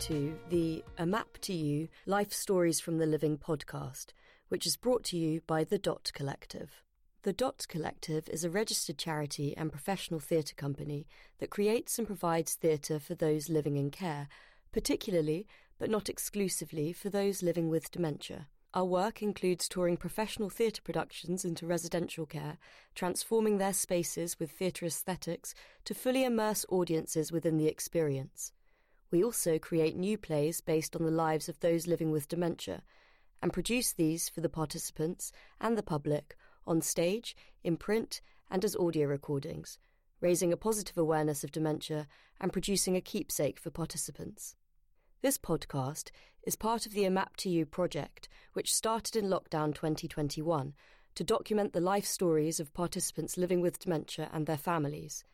To the A Map to You Life Stories from the Living podcast, which is brought to you by The Dot Collective. The Dot Collective is a registered charity and professional theatre company that creates and provides theatre for those living in care, particularly, but not exclusively, for those living with dementia. Our work includes touring professional theatre productions into residential care, transforming their spaces with theatre aesthetics to fully immerse audiences within the experience. We also create new plays based on the lives of those living with dementia and produce these for the participants and the public on stage, in print, and as audio recordings, raising a positive awareness of dementia and producing a keepsake for participants. This podcast is part of the A Map to You project, which started in lockdown 2021 to document the life stories of participants living with dementia and their families.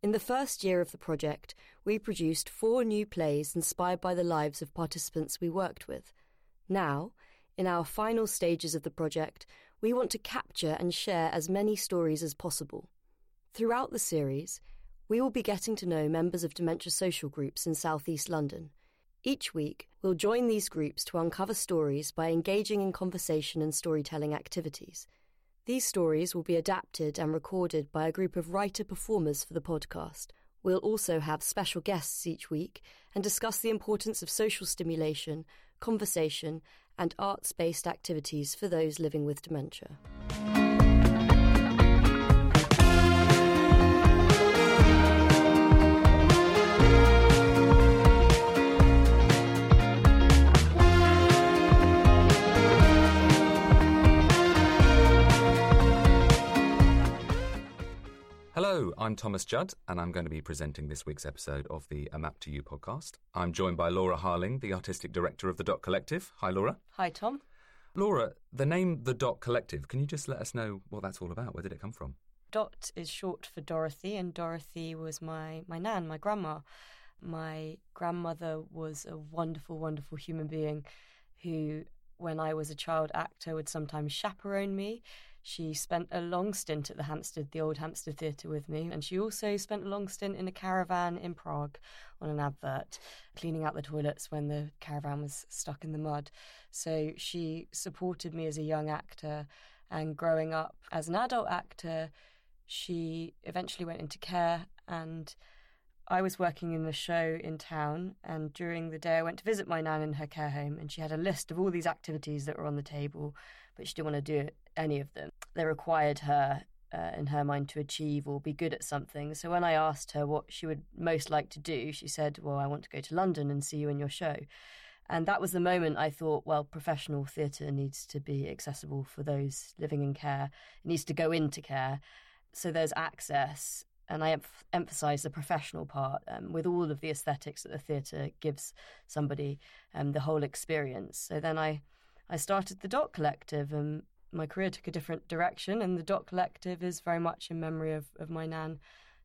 In the first year of the project, we produced four new plays inspired by the lives of participants we worked with. Now, in our final stages of the project, we want to capture and share as many stories as possible. Throughout the series, we will be getting to know members of dementia social groups in South East London. Each week, we'll join these groups to uncover stories by engaging in conversation and storytelling activities. These stories will be adapted and recorded by a group of writer performers for the podcast. We'll also have special guests each week and discuss the importance of social stimulation, conversation, and arts based activities for those living with dementia. Hello, I'm Thomas Judd, and I'm going to be presenting this week's episode of the A Map to You podcast. I'm joined by Laura Harling, the artistic director of the Dot Collective. Hi, Laura. Hi, Tom. Laura, the name The Dot Collective, can you just let us know what that's all about? Where did it come from? Dot is short for Dorothy, and Dorothy was my, my nan, my grandma. My grandmother was a wonderful, wonderful human being who, when I was a child actor, would sometimes chaperone me she spent a long stint at the Hampstead, the old Hampstead Theatre with me, and she also spent a long stint in a caravan in Prague on an advert, cleaning out the toilets when the caravan was stuck in the mud. So she supported me as a young actor, and growing up as an adult actor, she eventually went into care and I was working in the show in town, and during the day, I went to visit my nan in her care home, and she had a list of all these activities that were on the table, but she didn't want to do any of them. They required her, uh, in her mind, to achieve or be good at something. So when I asked her what she would most like to do, she said, Well, I want to go to London and see you in your show. And that was the moment I thought, well, professional theatre needs to be accessible for those living in care. It needs to go into care. So there's access. And I em- emphasise the professional part um, with all of the aesthetics that the theatre gives somebody, um, the whole experience. So then I, I started the Dot Collective, and my career took a different direction, and the Dot Collective is very much in memory of, of my nan,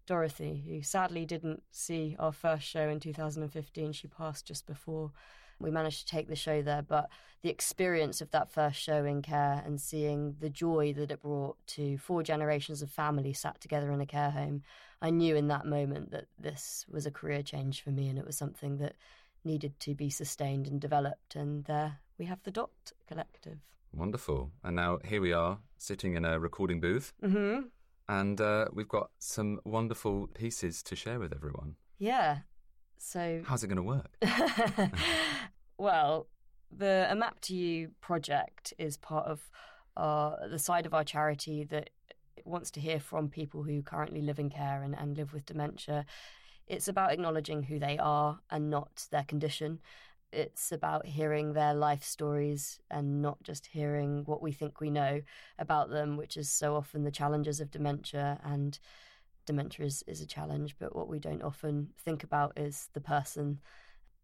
Dorothy, who sadly didn't see our first show in 2015. She passed just before we managed to take the show there. But the experience of that first show in care and seeing the joy that it brought to four generations of family sat together in a care home, I knew in that moment that this was a career change for me and it was something that needed to be sustained and developed. And there we have the Dot Collective. Wonderful. And now here we are sitting in a recording booth. Mm-hmm. And uh, we've got some wonderful pieces to share with everyone. Yeah. So, how's it going to work? well, the A Map to You project is part of uh, the side of our charity that wants to hear from people who currently live in care and, and live with dementia. It's about acknowledging who they are and not their condition it's about hearing their life stories and not just hearing what we think we know about them, which is so often the challenges of dementia. And dementia is, is a challenge, but what we don't often think about is the person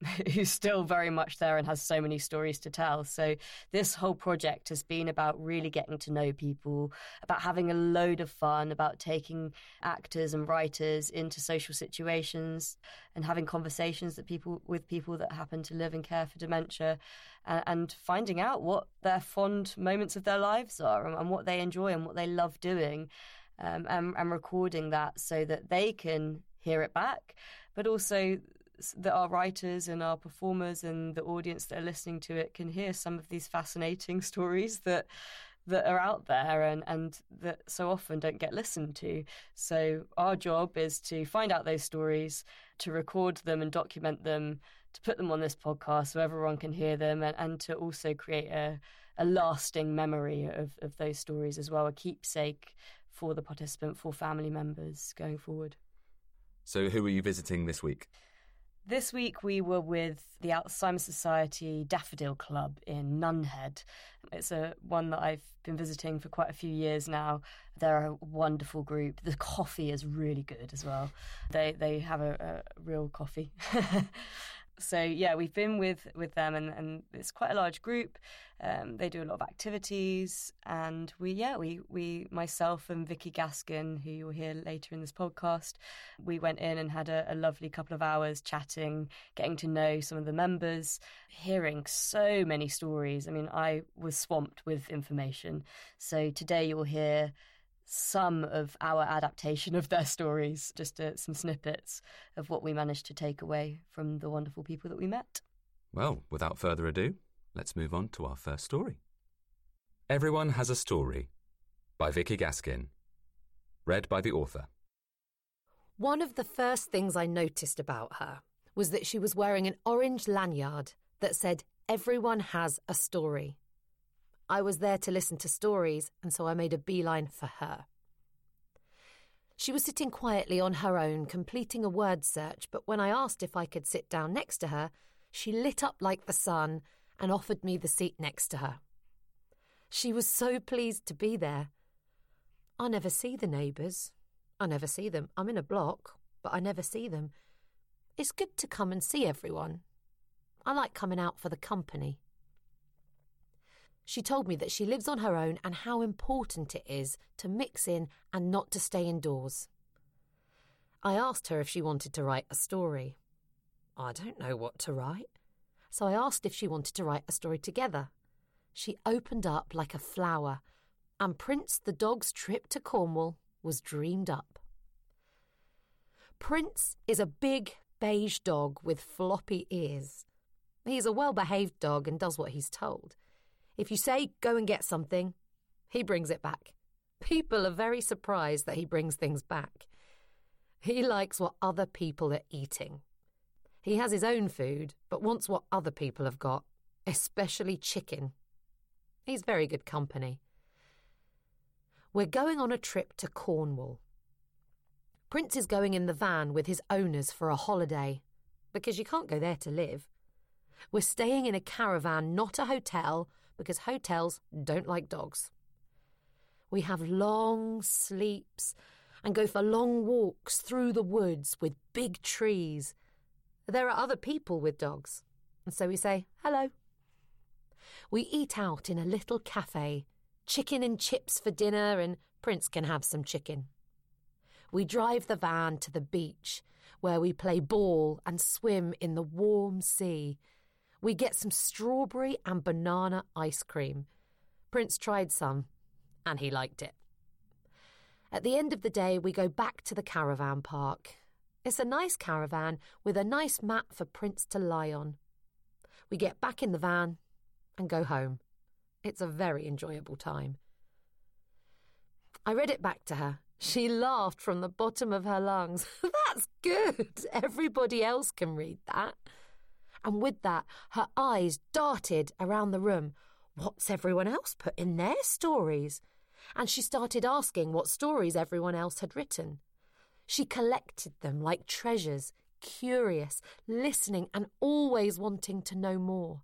who's still very much there and has so many stories to tell. So this whole project has been about really getting to know people, about having a load of fun, about taking actors and writers into social situations and having conversations that people with people that happen to live and care for dementia and, and finding out what their fond moments of their lives are and, and what they enjoy and what they love doing. Um, and, and recording that so that they can hear it back, but also that our writers and our performers and the audience that are listening to it can hear some of these fascinating stories that that are out there and, and that so often don't get listened to. So our job is to find out those stories, to record them and document them, to put them on this podcast so everyone can hear them and, and to also create a, a lasting memory of, of those stories as well, a keepsake for the participant, for family members going forward. So who are you visiting this week? This week we were with the Alzheimer's Society Daffodil Club in Nunhead. It's a one that I've been visiting for quite a few years now. They're a wonderful group. The coffee is really good as well. They they have a, a real coffee. so yeah, we've been with with them, and, and it's quite a large group. Um, they do a lot of activities, and we yeah we we myself and Vicky Gaskin, who you'll hear later in this podcast, we went in and had a, a lovely couple of hours chatting, getting to know some of the members, hearing so many stories. I mean, I was swamped with information. So today you'll hear some of our adaptation of their stories, just uh, some snippets of what we managed to take away from the wonderful people that we met. Well, without further ado, let's move on to our first story. Everyone Has a Story by Vicky Gaskin. Read by the author. One of the first things I noticed about her was that she was wearing an orange lanyard that said, Everyone has a story. I was there to listen to stories, and so I made a beeline for her. She was sitting quietly on her own, completing a word search, but when I asked if I could sit down next to her, she lit up like the sun and offered me the seat next to her. She was so pleased to be there. I never see the neighbours. I never see them. I'm in a block, but I never see them. It's good to come and see everyone. I like coming out for the company. She told me that she lives on her own and how important it is to mix in and not to stay indoors. I asked her if she wanted to write a story. I don't know what to write. So I asked if she wanted to write a story together. She opened up like a flower, and Prince the dog's trip to Cornwall was dreamed up. Prince is a big beige dog with floppy ears. He's a well behaved dog and does what he's told. If you say, go and get something, he brings it back. People are very surprised that he brings things back. He likes what other people are eating. He has his own food, but wants what other people have got, especially chicken. He's very good company. We're going on a trip to Cornwall. Prince is going in the van with his owners for a holiday, because you can't go there to live. We're staying in a caravan, not a hotel, because hotels don't like dogs. We have long sleeps and go for long walks through the woods with big trees. There are other people with dogs, and so we say hello. We eat out in a little cafe, chicken and chips for dinner, and Prince can have some chicken. We drive the van to the beach, where we play ball and swim in the warm sea we get some strawberry and banana ice cream. Prince tried some, and he liked it. At the end of the day, we go back to the caravan park. It's a nice caravan with a nice mat for Prince to lie on. We get back in the van and go home. It's a very enjoyable time. I read it back to her. She laughed from the bottom of her lungs. That's good. Everybody else can read that and with that, her eyes darted around the room. What's everyone else put in their stories? And she started asking what stories everyone else had written. She collected them like treasures, curious, listening, and always wanting to know more.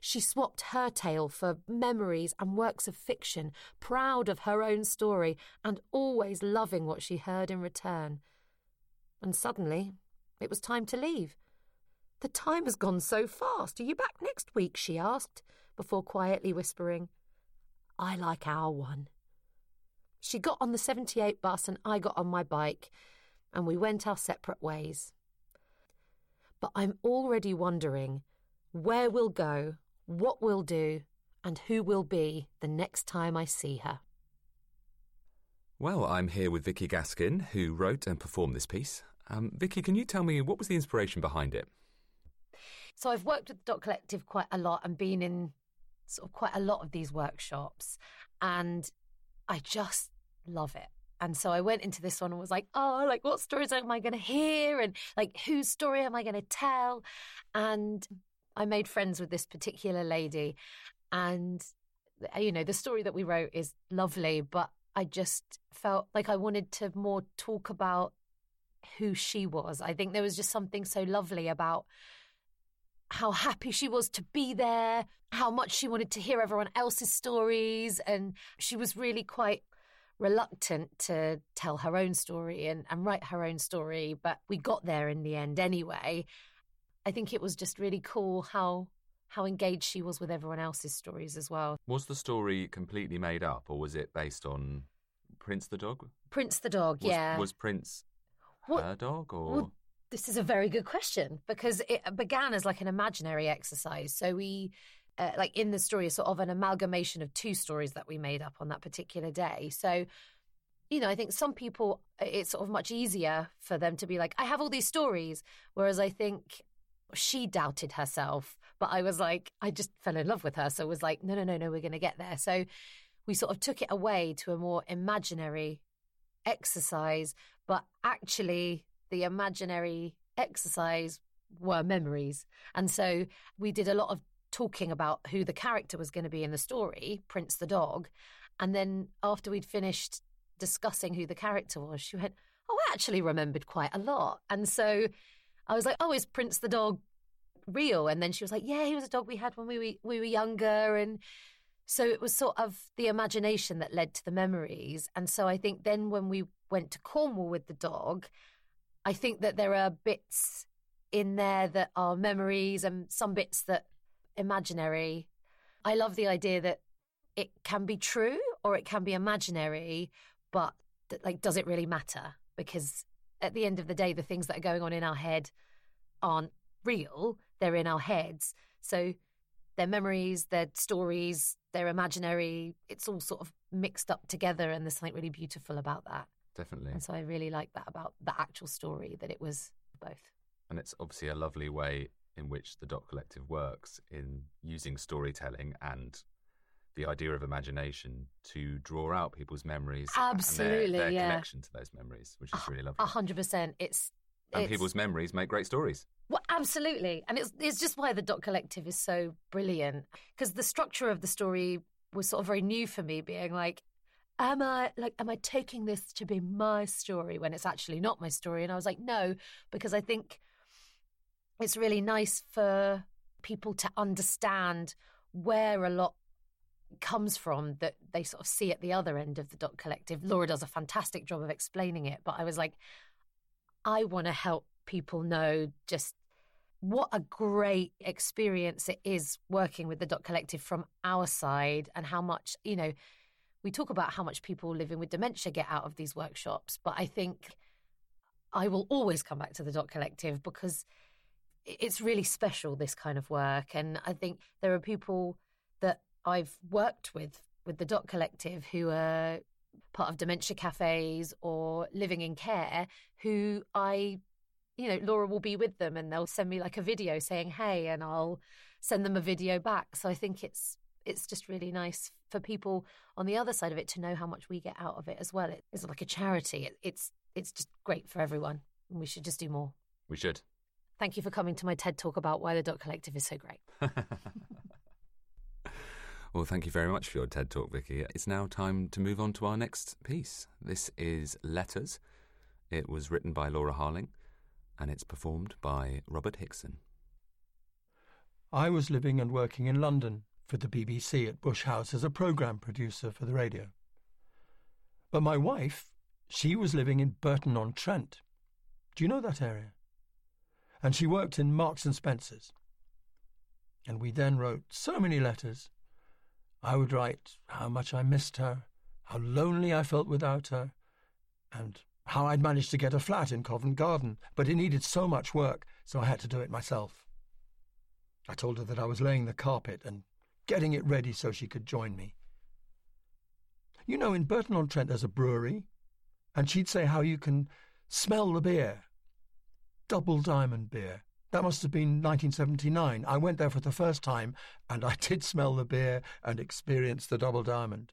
She swapped her tale for memories and works of fiction, proud of her own story and always loving what she heard in return. And suddenly, it was time to leave. The time has gone so fast. Are you back next week? she asked, before quietly whispering, I like our one. She got on the 78 bus and I got on my bike, and we went our separate ways. But I'm already wondering where we'll go, what we'll do, and who we'll be the next time I see her. Well, I'm here with Vicky Gaskin, who wrote and performed this piece. Um, Vicky, can you tell me what was the inspiration behind it? So I've worked with the Dot Collective quite a lot and been in sort of quite a lot of these workshops, and I just love it. And so I went into this one and was like, oh, like what stories am I going to hear? And like whose story am I going to tell? And I made friends with this particular lady. And, uh, you know, the story that we wrote is lovely, but I just felt like I wanted to more talk about who she was. I think there was just something so lovely about how happy she was to be there, how much she wanted to hear everyone else's stories. And she was really quite reluctant to tell her own story and, and write her own story, but we got there in the end anyway. I think it was just really cool how how engaged she was with everyone else's stories as well. Was the story completely made up, or was it based on Prince the dog? Prince the dog, Was, yeah. Was Prince What- her dog, or well, this is a very good question because it began as like an imaginary exercise. So we, uh, like in the story, is sort of an amalgamation of two stories that we made up on that particular day. So, you know, I think some people, it's sort of much easier for them to be like, I have all these stories. Whereas I think she doubted herself, but I was like, I just fell in love with her. So it was like, no, no, no, no, we're going to get there. So we sort of took it away to a more imaginary exercise, but actually, the imaginary exercise were memories. And so we did a lot of talking about who the character was going to be in the story, Prince the dog. And then after we'd finished discussing who the character was, she went, Oh, I actually remembered quite a lot. And so I was like, Oh, is Prince the dog real? And then she was like, Yeah, he was a dog we had when we were, we were younger. And so it was sort of the imagination that led to the memories. And so I think then when we went to Cornwall with the dog, I think that there are bits in there that are memories and some bits that imaginary. I love the idea that it can be true or it can be imaginary, but like, does it really matter? Because at the end of the day, the things that are going on in our head aren't real, they're in our heads. So their memories, their stories, their imaginary, it's all sort of mixed up together, and there's something really beautiful about that. Definitely? And so I really like that about the actual story that it was both. And it's obviously a lovely way in which the Dot Collective works in using storytelling and the idea of imagination to draw out people's memories and Absolutely, their, their yeah. connection to those memories, which is really lovely. A hundred percent. It's and it's, people's memories make great stories. Well, absolutely, and it's it's just why the Dot Collective is so brilliant because the structure of the story was sort of very new for me. Being like, am I like, am I taking this to be my story when it's actually not my story? And I was like, no, because I think it's really nice for people to understand where a lot comes from that they sort of see at the other end of the Dot Collective. Laura does a fantastic job of explaining it, but I was like, I want to help people know just what a great experience it is working with the Dot Collective from our side and how much, you know, we talk about how much people living with dementia get out of these workshops, but I think I will always come back to the Dot Collective because it's really special, this kind of work. And I think there are people that I've worked with with the Dot Collective who are part of dementia cafes or living in care who I you know Laura will be with them and they'll send me like a video saying hey and I'll send them a video back so I think it's it's just really nice for people on the other side of it to know how much we get out of it as well it, it's like a charity it, it's it's just great for everyone we should just do more We should. thank you for coming to my TED talk about why the Dot Collective is so great well, thank you very much for your TED Talk, Vicky. It's now time to move on to our next piece. This is Letters. It was written by Laura Harling and it's performed by Robert Hickson. I was living and working in London for the BBC at Bush House as a programme producer for the radio. But my wife, she was living in Burton on Trent. Do you know that area? And she worked in Marks and Spencer's. And we then wrote so many letters. I would write how much I missed her, how lonely I felt without her, and how I'd managed to get a flat in Covent Garden, but it needed so much work, so I had to do it myself. I told her that I was laying the carpet and getting it ready so she could join me. You know, in Burton on Trent there's a brewery, and she'd say how you can smell the beer double diamond beer. That must have been 1979. I went there for the first time and I did smell the beer and experience the double diamond.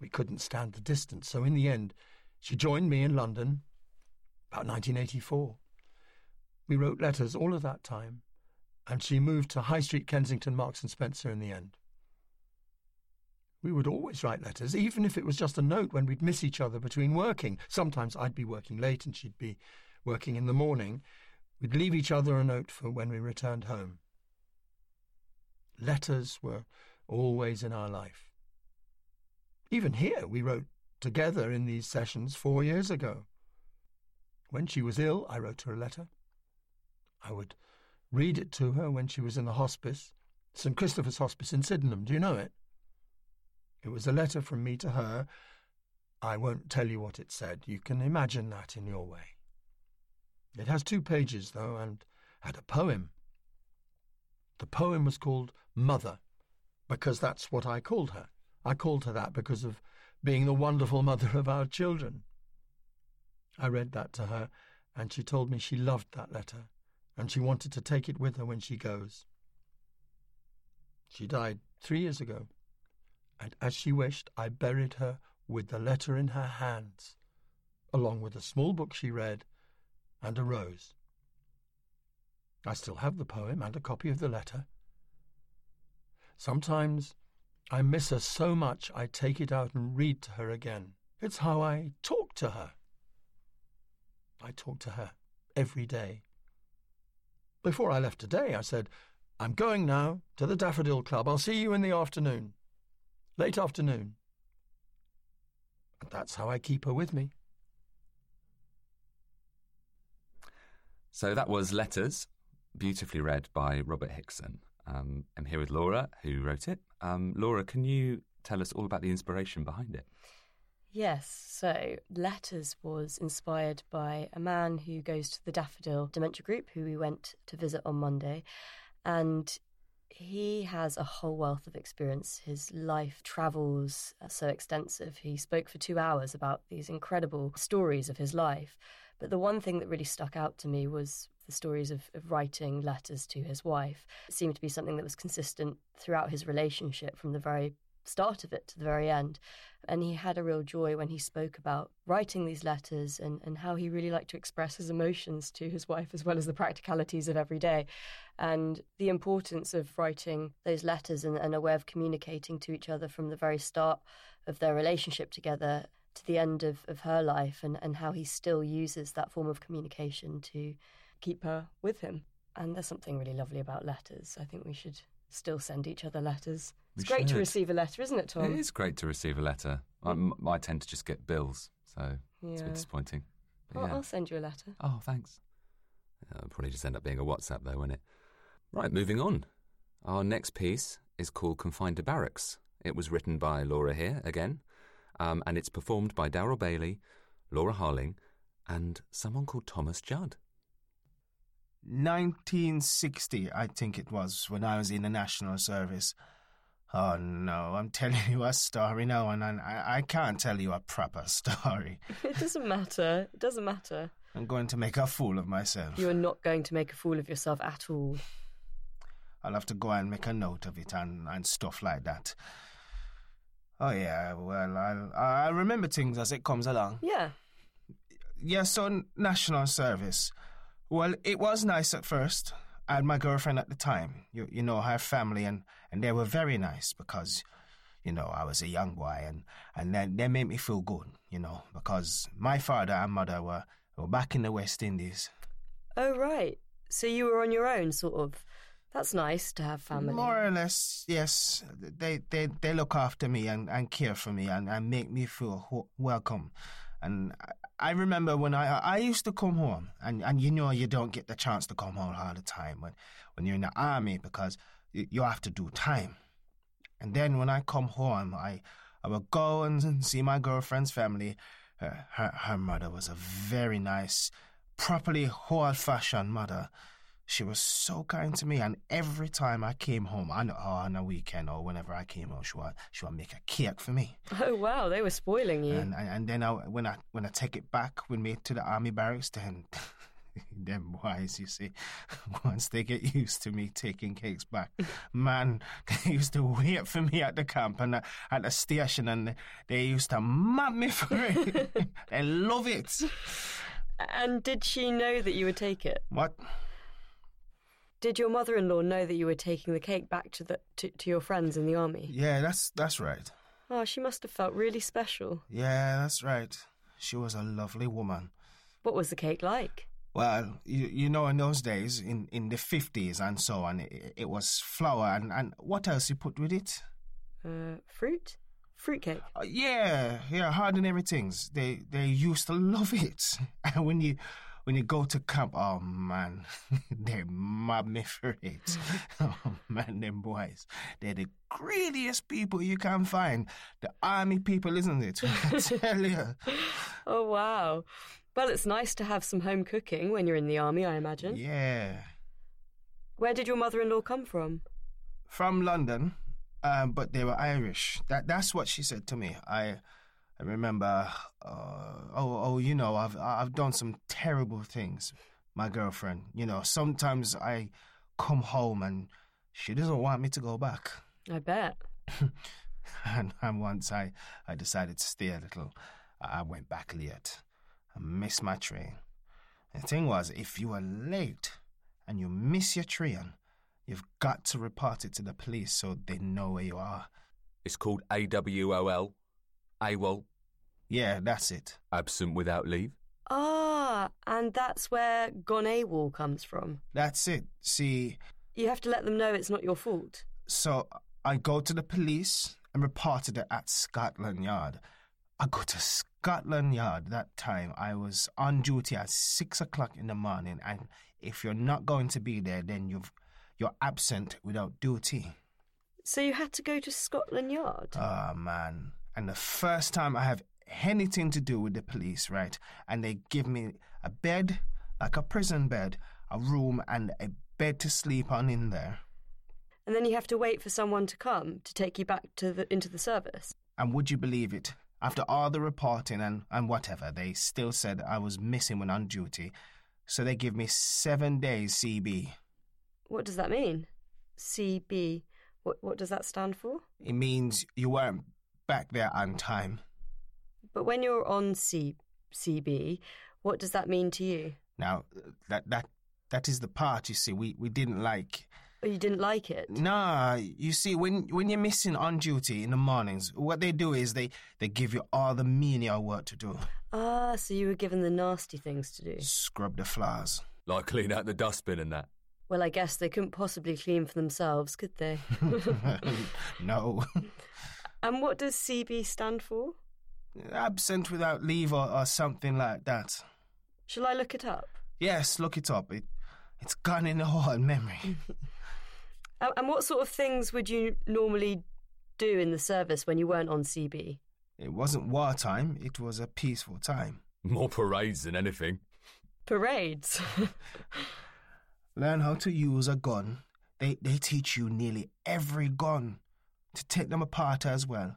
We couldn't stand the distance, so in the end, she joined me in London about 1984. We wrote letters all of that time, and she moved to High Street, Kensington, Marks and Spencer in the end. We would always write letters, even if it was just a note when we'd miss each other between working. Sometimes I'd be working late and she'd be working in the morning. We'd leave each other a note for when we returned home. Letters were always in our life. Even here, we wrote together in these sessions four years ago. When she was ill, I wrote her a letter. I would read it to her when she was in the hospice, St. Christopher's Hospice in Sydenham. Do you know it? It was a letter from me to her. I won't tell you what it said. You can imagine that in your way. It has two pages, though, and had a poem. The poem was called Mother, because that's what I called her. I called her that because of being the wonderful mother of our children. I read that to her, and she told me she loved that letter, and she wanted to take it with her when she goes. She died three years ago, and as she wished, I buried her with the letter in her hands, along with a small book she read and a rose. I still have the poem and a copy of the letter. Sometimes I miss her so much I take it out and read to her again. It's how I talk to her. I talk to her every day. Before I left today, I said, I'm going now to the Daffodil Club. I'll see you in the afternoon. Late afternoon. And that's how I keep her with me. So that was Letters, beautifully read by Robert Hickson. Um, I'm here with Laura, who wrote it. Um, Laura, can you tell us all about the inspiration behind it? Yes, so Letters was inspired by a man who goes to the Daffodil Dementia Group, who we went to visit on Monday. And he has a whole wealth of experience. His life travels uh, so extensive. He spoke for two hours about these incredible stories of his life. But the one thing that really stuck out to me was the stories of, of, writing letters to his wife. It seemed to be something that was consistent throughout his relationship from the very start of it to the very end. And he had a real joy when he spoke about writing these letters and, and how he really liked to express his emotions to his wife as well as the practicalities of every day. And the importance of writing those letters and, and a way of communicating to each other from the very start of their relationship together to the end of, of her life and, and how he still uses that form of communication to keep her with him. And there's something really lovely about letters. I think we should still send each other letters. It's We great to receive a letter, isn't it, Tom? It is great to receive a letter. I tend to just get bills, so it's a bit disappointing. But Well, yeah. I'll send you a letter. Oh, thanks. It'll probably just end up being a WhatsApp, though, won't it? Right, moving on. Our next piece is called Confined to Barracks. It was written by Laura here, again, um, and it's performed by Daryl Bailey, Laura Harling, and someone called Thomas Judd. 1960, I think it was, when I was in the National Service. Oh no, I'm telling you a story now, and I, I can't tell you a proper story. It doesn't matter. It doesn't matter. I'm going to make a fool of myself. You are not going to make a fool of yourself at all. I'll have to go and make a note of it and, and stuff like that. Oh yeah, well, I'll, I'll remember things as it comes along. Yeah. Yes, so national service. Well, it was nice at first. I had my girlfriend at the time. You, you know, her family, and, and they were very nice because, you know, I was a young boy, and, and they, they made me feel good, you know, because my father and mother were, were back in the West Indies. Oh, right. So you were on your own, sort of. That's nice to have family. More or less, yes. They, they, they look after me and, and care for me and, and make me feel ho- welcome. And I- remember when I I used to come home, and, and you know you don't get the chance to come home all the time when, when you're in the army because you, have to do time. And then when I come home, I I would go and see my girlfriend's family. Uh, her her mother was a very nice, properly old-fashioned mother. She was so kind to me, and every time I came home, on, oh, on a weekend or whenever I came home, she would she would make a cake for me. Oh wow, they were spoiling you. And and, and then I, when I when I take it back with me to the army barracks, then them boys, you see, once they get used to me taking cakes back, man, they used to wait for me at the camp and uh, at the station, and they used to mad me for it. they love it. And did she know that you would take it? What? Did your mother-in-law know that you were taking the cake back to the to, to your friends in the army? Yeah, that's that's right. Oh, she must have felt really special. Yeah, that's right. She was a lovely woman. What was the cake like? Well, you, you know, in those days, in, in the 50s and so on, it, it was flour and, and what else you put with it? Uh, fruit? Fruitcake? Uh, yeah, yeah, hard and everything's. They they used to love it. And when you when you go to camp, oh man, they mob me for it. oh man, them boys, they're the greediest people you can find. The army people, isn't it? I tell you. Oh wow. Well, it's nice to have some home cooking when you're in the army, I imagine. Yeah. Where did your mother-in-law come from? From London, um, but they were Irish. That that's what she said to me. I I remember. Uh, oh, oh, you know, I've I've done some terrible things. My girlfriend, you know, sometimes I come home and she doesn't want me to go back. I bet. and, and once I I decided to stay a little, I went back late. I missed my train. The thing was, if you are late and you miss your train, you've got to report it to the police so they know where you are. It's called AWOL. AWOL. Yeah, that's it. Absent without leave. Ah, and that's where gone AWOL comes from. That's it. See, You have to let them know it's not your fault. so I go to the police and reported it at Scotland Yard. I go to Scotland Yard that time. I was on duty at six o'clock in the morning, and if you're not going to be there, then you've you're absent without duty. So you had to go to Scotland Yard? Oh man. And the first time I have anything to do with the police, right? And they give me a bed, like a prison bed, a room and a bed to sleep on in there. and then you have to wait for someone to come to take you back to the into the service. And would you believe it? After all the reporting and, and whatever, they still said I was missing when on duty. So they give me seven days CB. What does that mean? CB. What what does that stand for? It means you weren't back there on time. But when you're on C CB, what does that mean to you? Now that that that is the part you see we, we didn't like. Or you didn't like it? Nah, you see, when when you're missing on duty in the mornings, what they do is they, they give you all the menial work to do. Ah, so you were given the nasty things to do. Scrub the floors. Like clean out the dustbin and that. Well, I guess they couldn't possibly clean for themselves, could they? no. and what does CB stand for? Absent without leave or, or something like that. Shall I look it up? Yes, look it up. It it's gone in the hall memory. And and what sort of things would you normally do in the service when you weren't on CB? it wasn't wartime, it was a peaceful time. More parades than anything. Parades. Learn how to use a gun. They they teach you nearly every gun. To take them apart as well.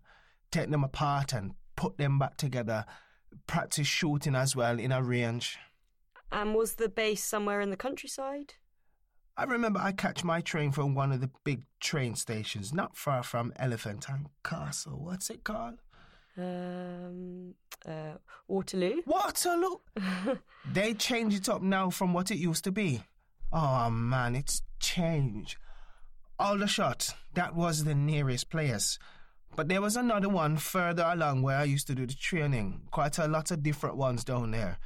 Take them apart and put them back together. Practice shooting as well in a range. and was the base somewhere in the countryside? I remember I catch my train from one of the big train stations not far from Elephant and Castle. What's it called? Um, uh, Waterloo. Waterloo. they changed it up now from what it used to be. Oh man, it's changed. Aldershot, that was the nearest place. But there was another one further along where I used to do the training. Quite a lot of different ones down there.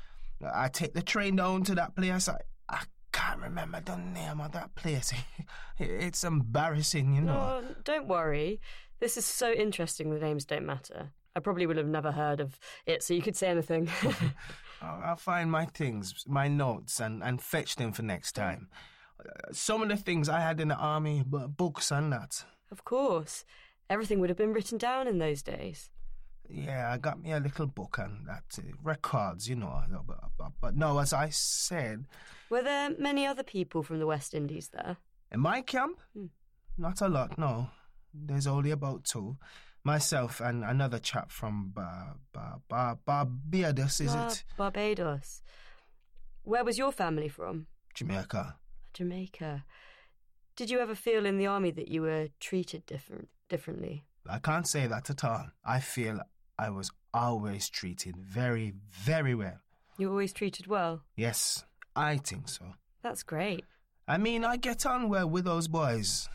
I take the train down to that place. I, I can't remember the name of that place. it's embarrassing, you know. No, don't worry. This is so interesting. The names don't matter. I probably would have never heard of it, so you could say anything. I'll, find my things, my notes, and, and fetch them for next time. Uh, Some of the things I had in the army, but books and that. of course, everything would have been written down in those days. Yeah, I got me a little book and that uh, records, you know, ab- but, but no, as I said, Were there many other people from the West Indies there? in my camp, Hmm. not a lot. No, there's only about two. Myself and another chap from Bar- Bar- Bar- Barbados, is Ah, it? Barbados. Where was your family from? Jamaica. Jamaica. Did you ever feel in the army that you were treated different differently? I can't say that at all. I feel I was always treated very, very well. You were always treated well. Yes, I think so. That's great. I mean, I get on well with those boys.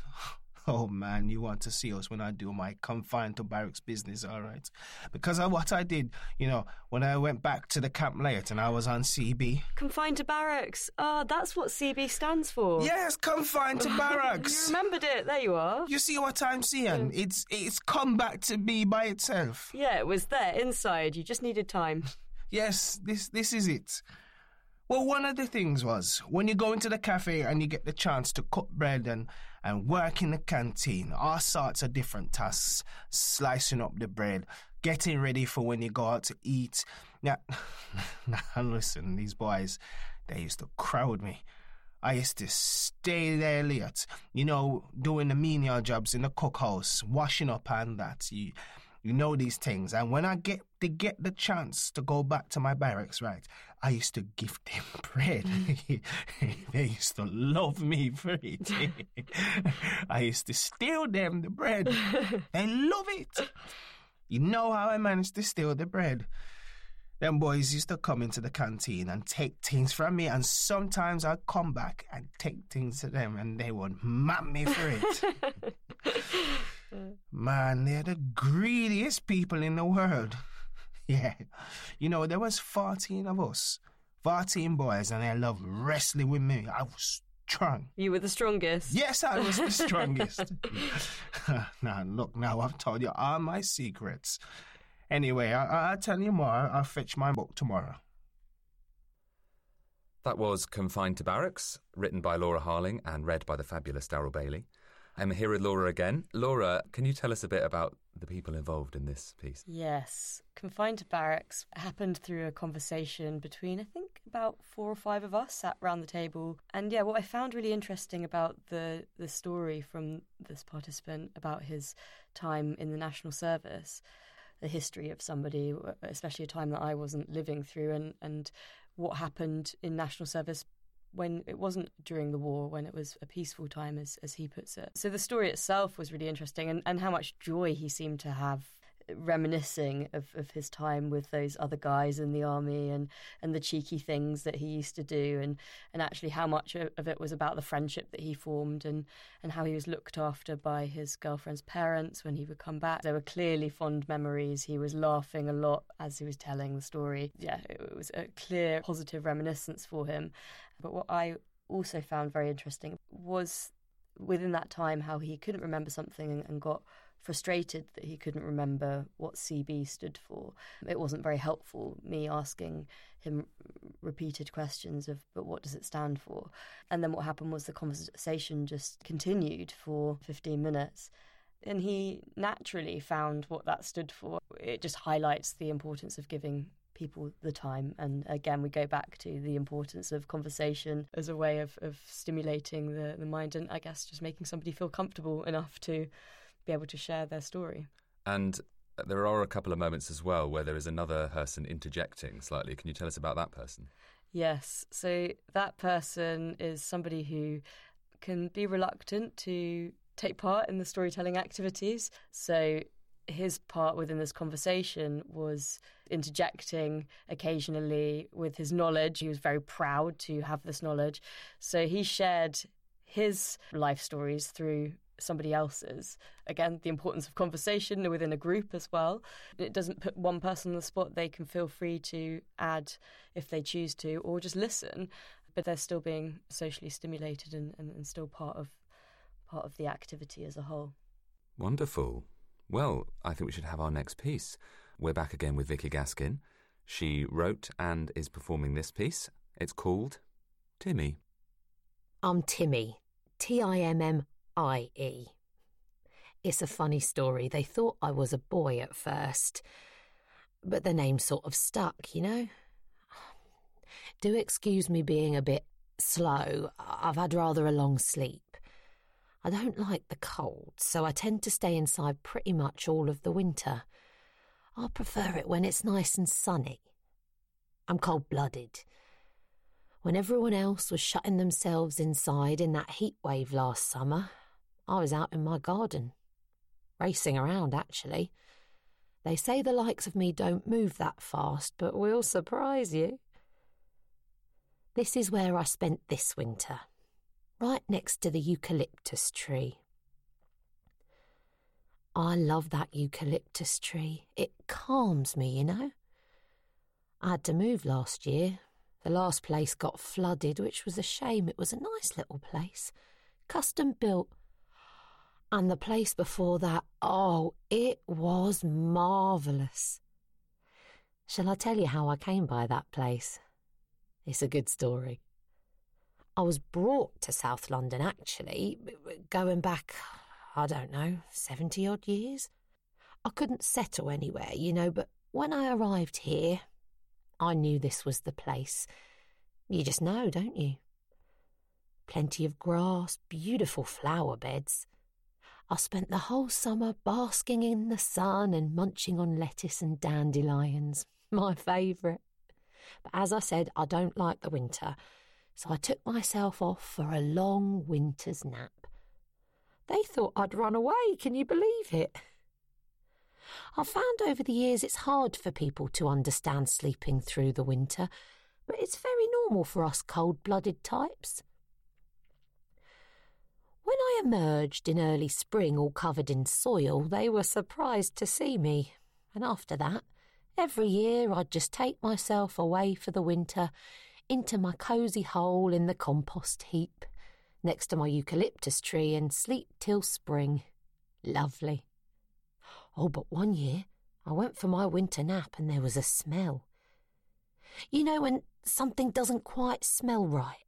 Oh man, you want to see us when I do my confined to barracks business, all right? Because of what I did, you know, when I went back to the camp late and I was on CB. Confined to barracks. Ah, that's what CB stands for. Yes, confined to you barracks. remembered it. There you are. You see what I'm seeing? It's it's come back to me by itself. Yeah, it was there inside. You just needed time. Yes, this this is it. Well, one of the things was when you go into the cafe and you get the chance to cut bread and, and work in the canteen, all sorts of different tasks, slicing up the bread, getting ready for when you go out to eat. Now, now listen, these boys, they used to crowd me. I used to stay there late, you know, doing the menial jobs in the cookhouse, washing up and that. You, you know these things. And when I get to get the chance to go back to my barracks, right, I used to give them bread. Mm. they used to love me for it. I used to steal them the bread. they love it. You know how I managed to steal the bread? Them boys used to come into the canteen and take things from me, and sometimes I'd come back and take things to them, and they would map me for it. Man, they're the greediest people in the world. Yeah. You know, there was 14 of us. 14 boys, and they loved wrestling with me. I was strong. You were the strongest. Yes, I was the strongest. now, look, now I've told you all my secrets. Anyway, I- I'll tell you more. I'll fetch my book tomorrow. That was Confined to Barracks, written by Laura Harling and read by the fabulous Daryl Bailey. I'm here with Laura again. Laura, can you tell us a bit about the people involved in this piece? Yes. Confined to barracks happened through a conversation between, I think, about four or five of us sat round the table. And yeah, what I found really interesting about the, the story from this participant about his time in the National Service, the history of somebody, especially a time that I wasn't living through, and, and what happened in National Service when it wasn't during the war, when it was a peaceful time, as, as he puts it. So the story itself was really interesting, and, and how much joy he seemed to have reminiscing of, of his time with those other guys in the army and, and the cheeky things that he used to do and, and actually how much of it was about the friendship that he formed and, and how he was looked after by his girlfriend's parents when he would come back. There were clearly fond memories. He was laughing a lot as he was telling the story. Yeah, it was a clear positive reminiscence for him. But what I also found very interesting was within that time how he couldn't remember something and got frustrated that he couldn't remember what CB stood for. It wasn't very helpful, me asking him repeated questions of, but what does it stand for? And then what happened was the conversation just continued for 15 minutes. And he naturally found what that stood for. It just highlights the importance of giving people the time. And again, we go back to the importance of conversation as a way of, of stimulating the, the mind and I guess just making somebody feel comfortable enough to be able to share their story. And there are a couple of moments as well where there is another person interjecting slightly. Can you tell us about that person? Yes. So that person is somebody who can be reluctant to take part in the storytelling activities. So his part within this conversation was interjecting occasionally with his knowledge. He was very proud to have this knowledge. So he shared his life stories through somebody else's. Again, the importance of conversation within a group as well. It doesn't put one person on the spot. They can feel free to add if they choose to, or just listen, but they're still being socially stimulated and, and, and still part of part of the activity as a whole. Wonderful. Well, I think we should have our next piece. We're back again with Vicky Gaskin. She wrote and is performing this piece. It's called Timmy. I'm Timmy. T I M M I E. It's a funny story. They thought I was a boy at first, but the name sort of stuck, you know? Do excuse me being a bit slow. I've had rather a long sleep. I don't like the cold, so I tend to stay inside pretty much all of the winter. I prefer it when it's nice and sunny. I'm cold blooded. When everyone else was shutting themselves inside in that heat wave last summer, I was out in my garden. Racing around, actually. They say the likes of me don't move that fast, but we'll surprise you. This is where I spent this winter, right next to the eucalyptus tree. I love that eucalyptus tree. It calms me, you know. I had to move last year. The last place got flooded, which was a shame. It was a nice little place, custom built. And the place before that, oh, it was marvellous. Shall I tell you how I came by that place? It's a good story. I was brought to South London, actually, going back, I don't know, 70 odd years. I couldn't settle anywhere, you know, but when I arrived here, I knew this was the place. You just know, don't you? Plenty of grass, beautiful flower beds. I spent the whole summer basking in the sun and munching on lettuce and dandelions, my favourite. But as I said, I don't like the winter, so I took myself off for a long winter's nap. They thought I'd run away, can you believe it? I've found over the years it's hard for people to understand sleeping through the winter, but it's very normal for us cold blooded types. When I emerged in early spring all covered in soil, they were surprised to see me, and after that, every year I'd just take myself away for the winter into my cosy hole in the compost heap next to my eucalyptus tree and sleep till spring. Lovely. Oh, but one year I went for my winter nap and there was a smell. You know when something doesn't quite smell right?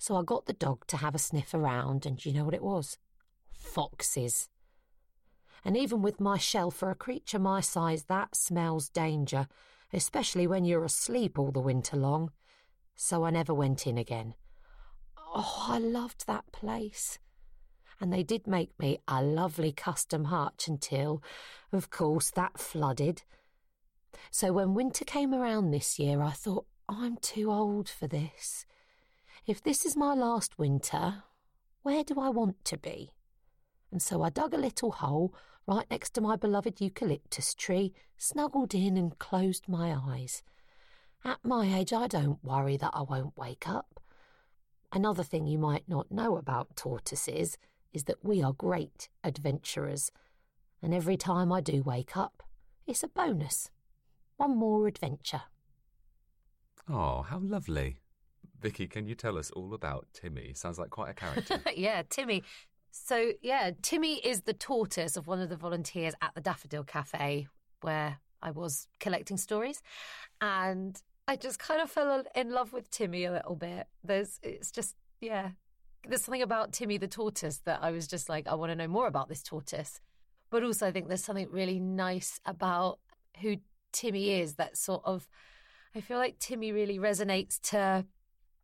So I got the dog to have a sniff around, and you know what it was? Foxes. And even with my shell for a creature my size, that smells danger, especially when you're asleep all the winter long. So I never went in again. Oh, I loved that place and they did make me a lovely custom hutch until, of course, that flooded. So when winter came around this year, I thought, I'm too old for this. If this is my last winter, where do I want to be? And so I dug a little hole right next to my beloved eucalyptus tree, snuggled in and closed my eyes. At my age, I don't worry that I won't wake up. Another thing you might not know about tortoises is that we are great adventurers, and every time I do wake up, it's a bonus. One more adventure. Oh, how lovely. Vicky, can you tell us all about Timmy? Sounds like quite a character. yeah, Timmy. So, yeah, Timmy is the tortoise of one of the volunteers at the Daffodil Cafe where I was collecting stories. And I just kind of fell in love with Timmy a little bit. There's, it's just, yeah, there's something about Timmy the tortoise that I was just like, I want to know more about this tortoise. But also, I think there's something really nice about who Timmy is that sort of, I feel like Timmy really resonates to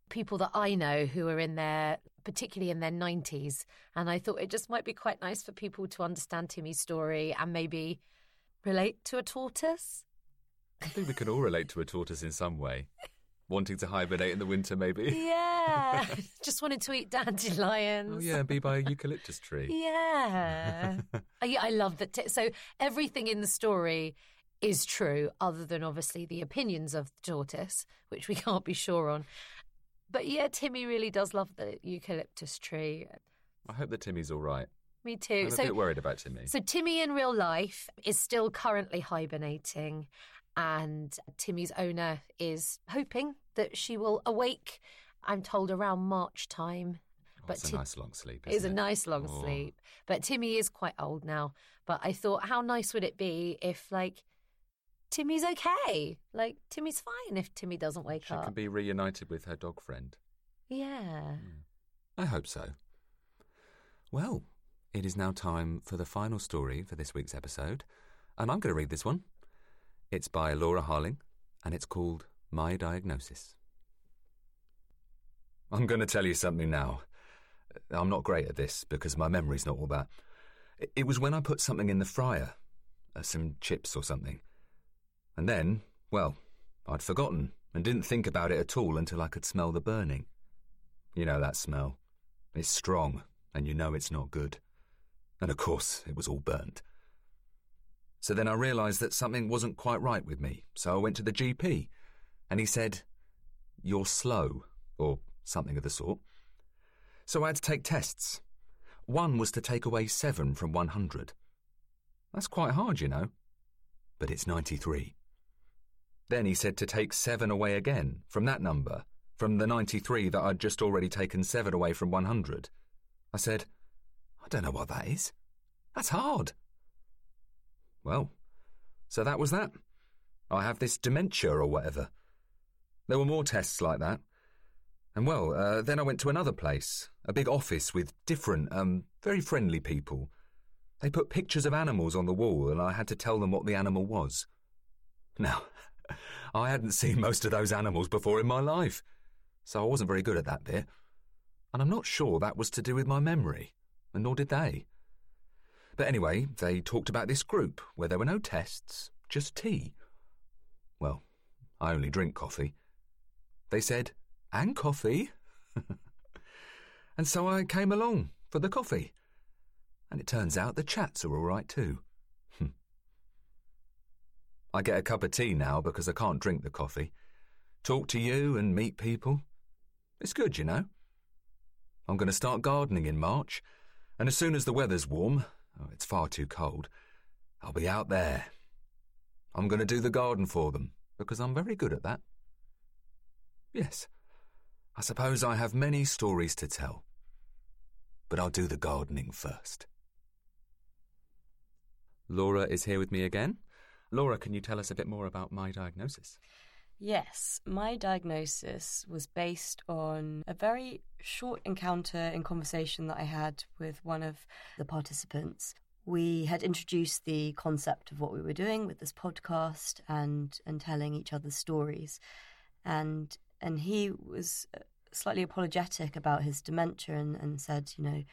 people that I know who are in their, particularly in their 90s. And I thought it just might be quite nice for people to understand Timmy's story and maybe relate to a tortoise. I think we can all relate to a tortoise in some way wanting to hibernate in the winter, maybe. Yeah, just wanted to eat dandelions. Oh yeah, be by a eucalyptus tree. Yeah, I, I love that. T- so everything in the story is true, other than obviously the opinions of the tortoise, which we can't be sure on. But yeah, Timmy really does love the eucalyptus tree. I hope that Timmy's all right. Me too. I'm so, a bit worried about Timmy. So Timmy in real life is still currently hibernating, and Timmy's owner is hoping that she will awake. I'm told around March time. Oh, but it's a nice long sleep. It's it? a nice long oh. sleep. But Timmy is quite old now. But I thought, how nice would it be if, like, Timmy's okay? Like, Timmy's fine if Timmy doesn't wake she up. She can be reunited with her dog friend. Yeah. Hmm. I hope so. Well, it is now time for the final story for this week's episode, and I'm going to read this one. It's by Laura Harling, and it's called My Diagnosis. I'm going to tell you something now. I'm not great at this because my memory's not all that. It was when I put something in the fryer, uh, some chips or something. And then, well, I'd forgotten and didn't think about it at all until I could smell the burning. You know that smell. It's strong, and you know it's not good. And of course, it was all burnt. So then I realised that something wasn't quite right with me, so I went to the GP, and he said, You're slow, or something of the sort. So I had to take tests. One was to take away 7 from 100. That's quite hard, you know. But it's 93. Then he said to take 7 away again from that number, from the 93 that I'd just already taken 7 away from 100. I said, I don't know what that is. That's hard. Well, so that was that. I have this dementia or whatever. There were more tests like that. And well, uh, then I went to another place, a big office with different, um, very friendly people. They put pictures of animals on the wall, and I had to tell them what the animal was. Now, I hadn't seen most of those animals before in my life, so I wasn't very good at that bit. And I'm not sure that was to do with my memory, and nor did they. But anyway, they talked about this group where there were no tests, just tea. Well, I only drink coffee. They said, and coffee. and so I came along for the coffee. And it turns out the chats are all right too. I get a cup of tea now because I can't drink the coffee. Talk to you and meet people. It's good, you know. I'm going to start gardening in March, and as soon as the weather's warm, oh, it's far too cold, I'll be out there. I'm going to do the garden for them because I'm very good at that. Yes, I suppose I have many stories to tell, but I'll do the gardening first. Laura is here with me again. Laura, can you tell us a bit more about my diagnosis? Yes, my diagnosis was based on a very short encounter in conversation that I had with one of the participants. We had introduced the concept of what we were doing with this podcast and and telling each other stories. And and he was uh, slightly apologetic about his dementia and, and said, you know,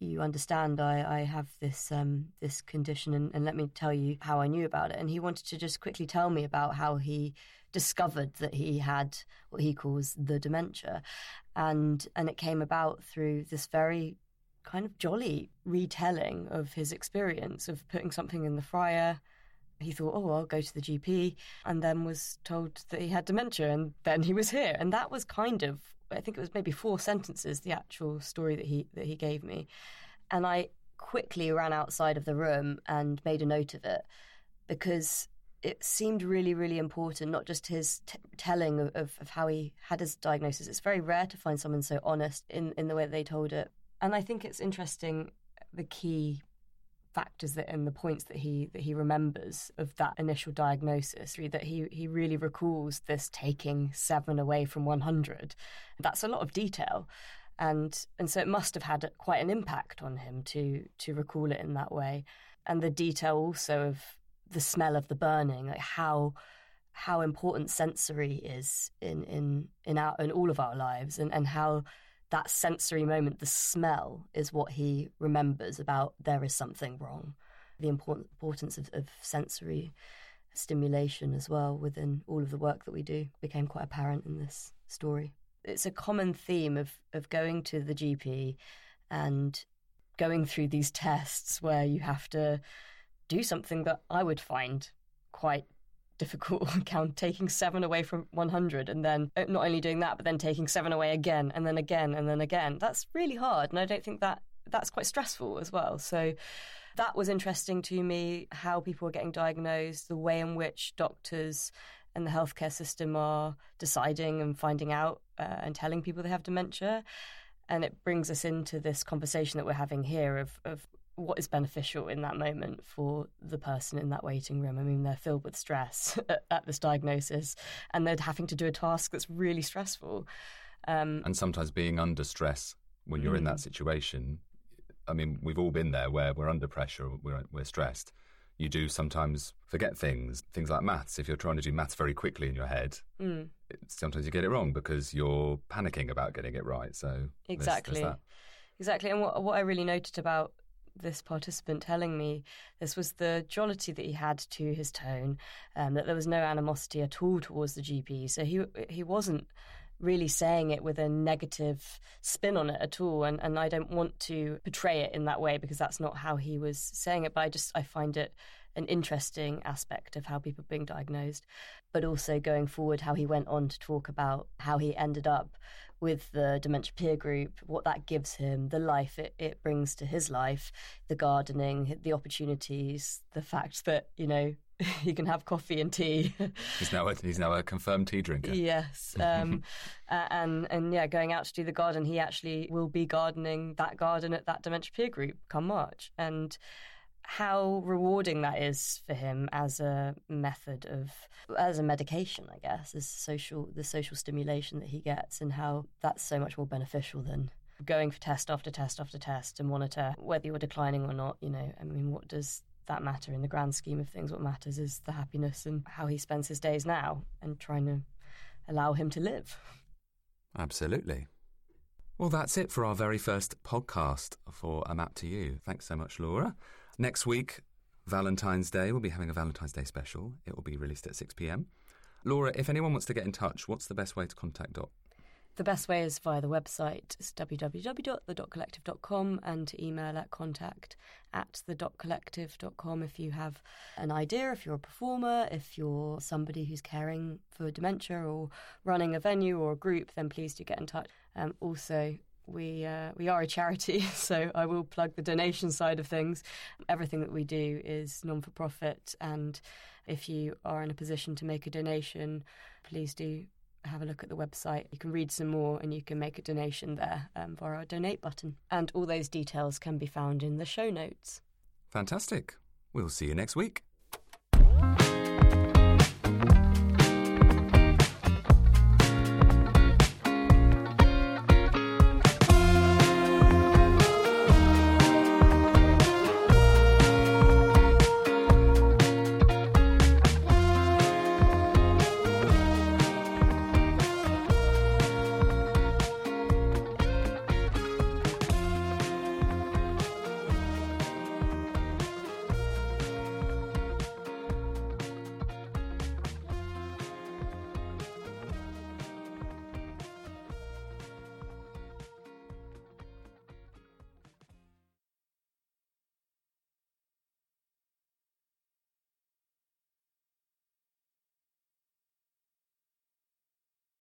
you understand I, I have this um, this condition and, and let me tell you how I knew about it. And he wanted to just quickly tell me about how he discovered that he had what he calls the dementia. And and it came about through this very kind of jolly retelling of his experience of putting something in the fryer. He thought, oh, I'll go to the GP, and then was told that he had dementia, and then he was here. And that was kind of I think it was maybe four sentences, the actual story that he that he gave me, and I quickly ran outside of the room and made a note of it because it seemed really, really important. Not just his t- telling of, of, how he had his diagnosis. It's very rare to find someone so honest in in the way they told it, and I think it's interesting the key factors that and the points that he that he remembers of that initial diagnosis that he he really recalls this taking 7 away from 100 that's a lot of detail. And and so it must have had quite an impact on him to to recall it in that way. And the detail also of the smell of the burning like how how important sensory is in in in our in all of our lives and and how that sensory moment, the smell, is what he remembers about there is something wrong. The importance of, of sensory stimulation as well within all of the work that we do became quite apparent in this story. It's a common theme of, of going to the GP and going through these tests where you have to do something that I would find quite difficult count taking seven away from 100 and then uh, not only doing that but then taking seven away again and then again and then again. That's really hard and i don't think that that's quite stressful as well. So that was interesting to me how people are getting diagnosed the way in which doctors and the healthcare system are deciding and finding out uh, and telling people they have dementia. And it brings us into this conversation that we're having here of, of what is beneficial in that moment for the person in that waiting room. I mean, they're filled with stress at, at this diagnosis and they're having to do a task that's really stressful. Um, and sometimes being under stress when you're mm. in that mm. situation, I mean, we've all been there where we're under pressure, we're, we're stressed. you do sometimes forget things, things like maths. If you're trying to do maths very quickly in your head, Mm. it, sometimes you get it wrong because you're panicking about getting it right. So there's- there's Exactly. that. Exactly. And what, what I really noted about this participant telling me this was the jollity that he had to his tone, um, that there was no animosity at all towards the GP. So he he wasn't really saying it with a negative spin on it at all. And, and I don't want to portray it in that way because that's not how he was saying it. But I just I find it an interesting aspect of how people are being diagnosed, but also going forward, how he went on to talk about how he ended up with the dementia peer group, what that gives him, the life it, it brings to his life, the gardening, the opportunities, the fact that, you know, he can have coffee and tea. He's now a, he's now a confirmed tea drinker. yes. Um, uh, and, and yeah, going out to do the garden, he actually will be gardening that garden at that dementia peer group come March. And how rewarding that is for him as a method of as a medication i guess as social the social stimulation that he gets and how that's so much more beneficial than going for test after test after test to monitor whether you're declining or not you know i mean what does that matter in the grand scheme of things what matters is the happiness and how he spends his days now and trying to allow him to live Absolutely. Well, that's it for our very first podcast for A Map to You. Thanks so much, Laura. Next week, Valentine's Day, we'll be having a Valentine's Day special. It will be released at 6 pm. Laura, if anyone wants to get in touch, what's the best way to contact Dot? The best way is via the website. It's www.thedotcollective.com and to email at contact at thedotcollective.com if you have an idea, if you're a performer, if you're somebody who's caring for dementia or running a venue or a group, then please do get in touch. Um, also, we uh, we are a charity, so I will plug the donation side of things. Everything that we do is non for profit, and if you are in a position to make a donation, please do have a look at the website. You can read some more and you can make a donation there um, via our donate button. And all those details can be found in the show notes. Fantastic. We'll see you next week.